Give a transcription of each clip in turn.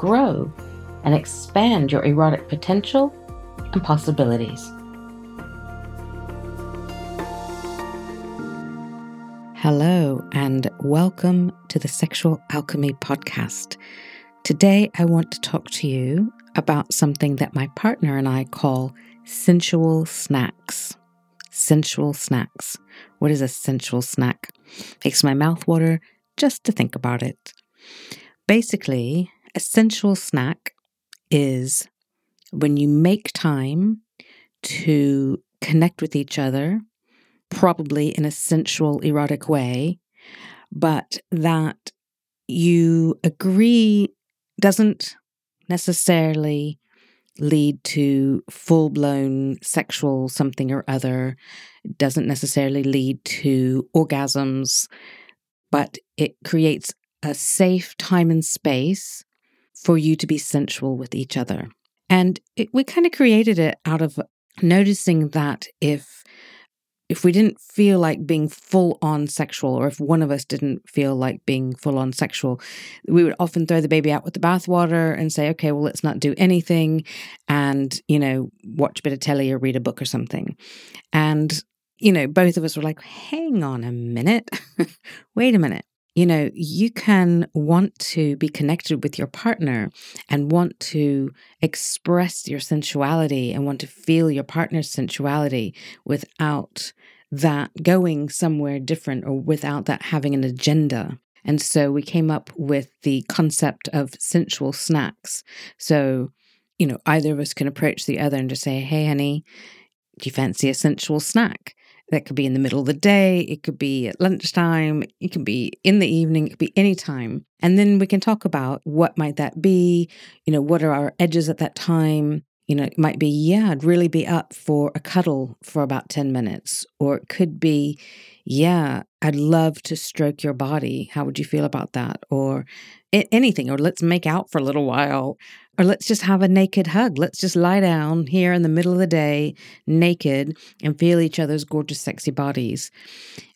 grow, and expand your erotic potential and possibilities. Hello, and welcome to the Sexual Alchemy Podcast. Today, I want to talk to you about something that my partner and I call sensual snacks. Sensual snacks. What is a sensual snack? Makes my mouth water just to think about it. Basically, a sensual snack is when you make time to connect with each other, probably in a sensual, erotic way, but that you agree doesn't necessarily lead to full blown sexual something or other, it doesn't necessarily lead to orgasms, but it creates a safe time and space for you to be sensual with each other. And it, we kind of created it out of noticing that if if we didn't feel like being full on sexual, or if one of us didn't feel like being full on sexual, we would often throw the baby out with the bathwater and say, okay, well, let's not do anything and, you know, watch a bit of telly or read a book or something. And, you know, both of us were like, hang on a minute, wait a minute you know, you can want to be connected with your partner and want to express your sensuality and want to feel your partner's sensuality without that going somewhere different or without that having an agenda. And so we came up with the concept of sensual snacks. So, you know, either of us can approach the other and just say, Hey, honey, do you fancy a sensual snack? That could be in the middle of the day, it could be at lunchtime, it could be in the evening, it could be any time. And then we can talk about what might that be, you know, what are our edges at that time? You know, it might be, yeah, I'd really be up for a cuddle for about 10 minutes. Or it could be, yeah, I'd love to stroke your body. How would you feel about that? Or anything, or let's make out for a little while, or let's just have a naked hug. Let's just lie down here in the middle of the day, naked, and feel each other's gorgeous, sexy bodies.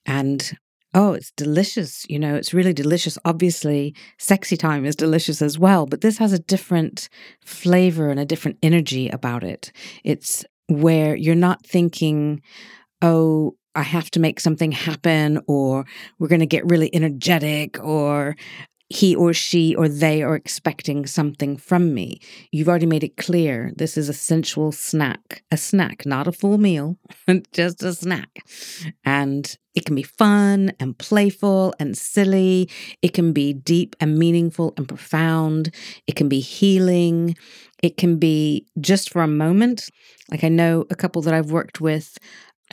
And oh, it's delicious. You know, it's really delicious. Obviously, sexy time is delicious as well, but this has a different flavor and a different energy about it. It's where you're not thinking, oh, I have to make something happen, or we're going to get really energetic, or he or she or they are expecting something from me. You've already made it clear this is a sensual snack, a snack, not a full meal, just a snack. And it can be fun and playful and silly. It can be deep and meaningful and profound. It can be healing. It can be just for a moment. Like I know a couple that I've worked with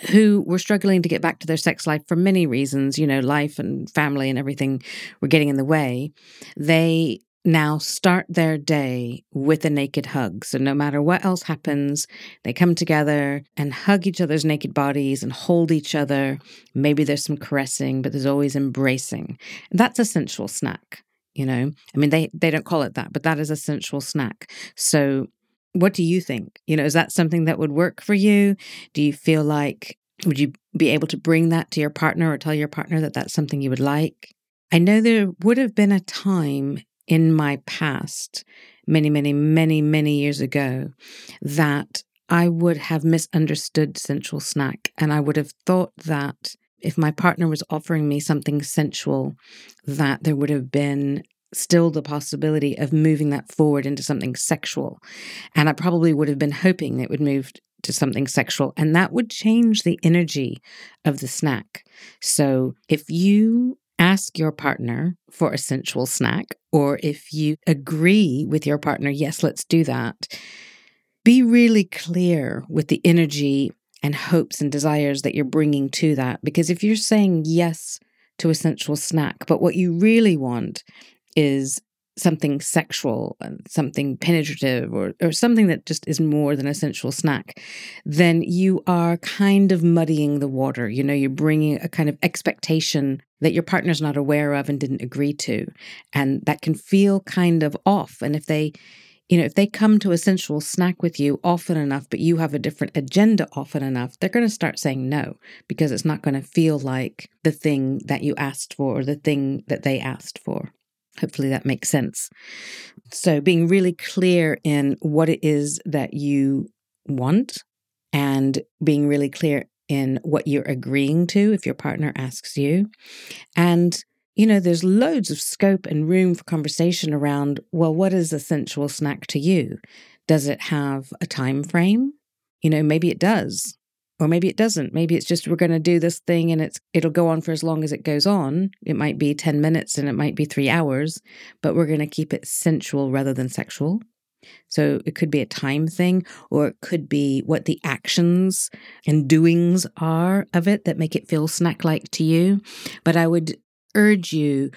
who were struggling to get back to their sex life for many reasons, you know, life and family and everything were getting in the way, they now start their day with a naked hug. So no matter what else happens, they come together and hug each other's naked bodies and hold each other. Maybe there's some caressing, but there's always embracing. And that's a sensual snack. You know, I mean, they, they don't call it that, but that is a sensual snack. So what do you think? You know, is that something that would work for you? Do you feel like, would you be able to bring that to your partner or tell your partner that that's something you would like? I know there would have been a time in my past, many, many, many, many years ago, that I would have misunderstood sensual snack. And I would have thought that if my partner was offering me something sensual, that there would have been still the possibility of moving that forward into something sexual. And I probably would have been hoping it would move to something sexual, and that would change the energy of the snack. So if you ask your partner for a sensual snack, or if you agree with your partner, yes, let's do that, be really clear with the energy and hopes and desires that you're bringing to that. Because if you're saying yes to a sensual snack, but what you really want is something sexual and something penetrative or, or something that just is more than a sensual snack, then you are kind of muddying the water. You know, you're bringing a kind of expectation that your partner's not aware of and didn't agree to. And that can feel kind of off. And if they, you know, if they come to a sensual snack with you often enough, but you have a different agenda often enough, they're going to start saying no because it's not going to feel like the thing that you asked for or the thing that they asked for. Hopefully that makes sense. So, being really clear in what it is that you want and being really clear in what you're agreeing to if your partner asks you. And, you know, there's loads of scope and room for conversation around, well, what is a sensual snack to you? Does it have a time frame? You know, maybe it does or maybe it doesn't. Maybe it's just we're going to do this thing and it's it'll go on for as long as it goes on. It might be 10 minutes and it might be 3 hours but we're going to keep it sensual rather than sexual. So it could be a time thing or it could be what the actions and doings are of it that make it feel snack like to you. But i would urge you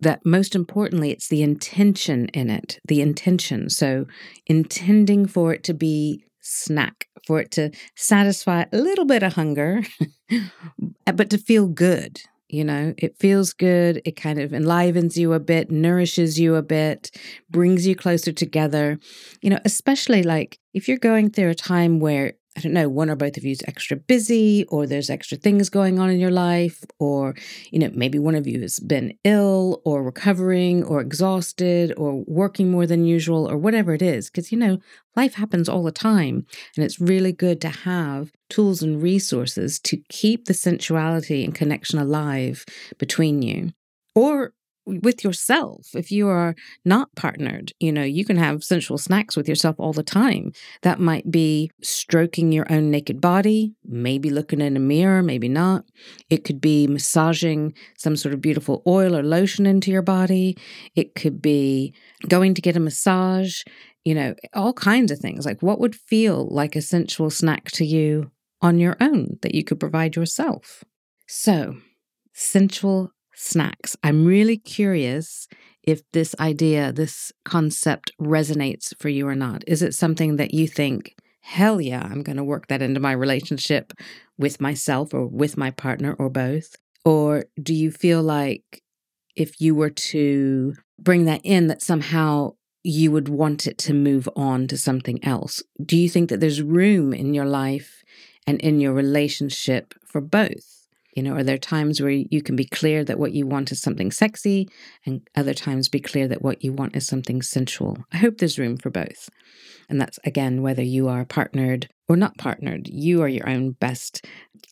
that most importantly it's the intention in it the intention. So intending for it to be snack for it to satisfy a little bit of hunger, but to feel good. You know, it feels good. It kind of enlivens you a bit, nourishes you a bit, brings you closer together. You know, especially like if you're going through a time where I don't know, one or both of you is extra busy, or there's extra things going on in your life, or, you know, maybe one of you has been ill or recovering or exhausted or working more than usual or whatever it is. Because, you know, life happens all the time. And it's really good to have tools and resources to keep the sensuality and connection alive between you. Or with yourself. If you are not partnered, you know, you can have sensual snacks with yourself all the time. That might be stroking your own naked body, maybe looking in a mirror, maybe not. It could be massaging some sort of beautiful oil or lotion into your body. It could be going to get a massage, you know, all kinds of things. Like what would feel like a sensual snack to you on your own that you could provide yourself? So, sensual snacks. I'm really curious if this idea, this concept resonates for you or not. Is it something that you think, hell yeah, I'm going to work that into my relationship with myself or with my partner or both? Or do you feel like if you were to bring that in, that somehow you would want it to move on to something else? Do you think that there's room in your life and in your relationship for both? You know, are there times where you can be clear that what you want is something sexy and other times be clear that what you want is something sensual? I hope there's room for both. And that's again, whether you are partnered or not partnered, you are your own best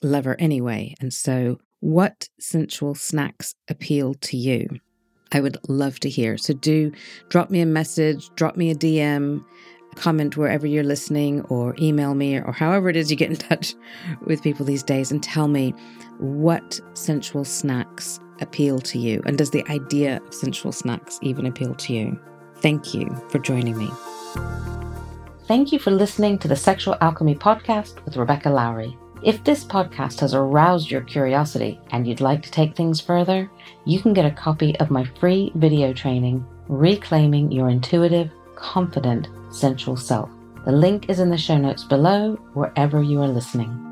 lover anyway. And so, what sensual snacks appeal to you? I would love to hear. So, do drop me a message, drop me a DM comment wherever you're listening or email me or however it is you get in touch with people these days and tell me what sensual snacks appeal to you and does the idea of sensual snacks even appeal to you? Thank you for joining me. Thank you for listening to the Sexual Alchemy Podcast with Rebecca Lowrie. If this podcast has aroused your curiosity and you'd like to take things further, you can get a copy of my free video training, Reclaiming Your Intuitive, Confident, sensual self. The link is in the show notes below, wherever you are listening.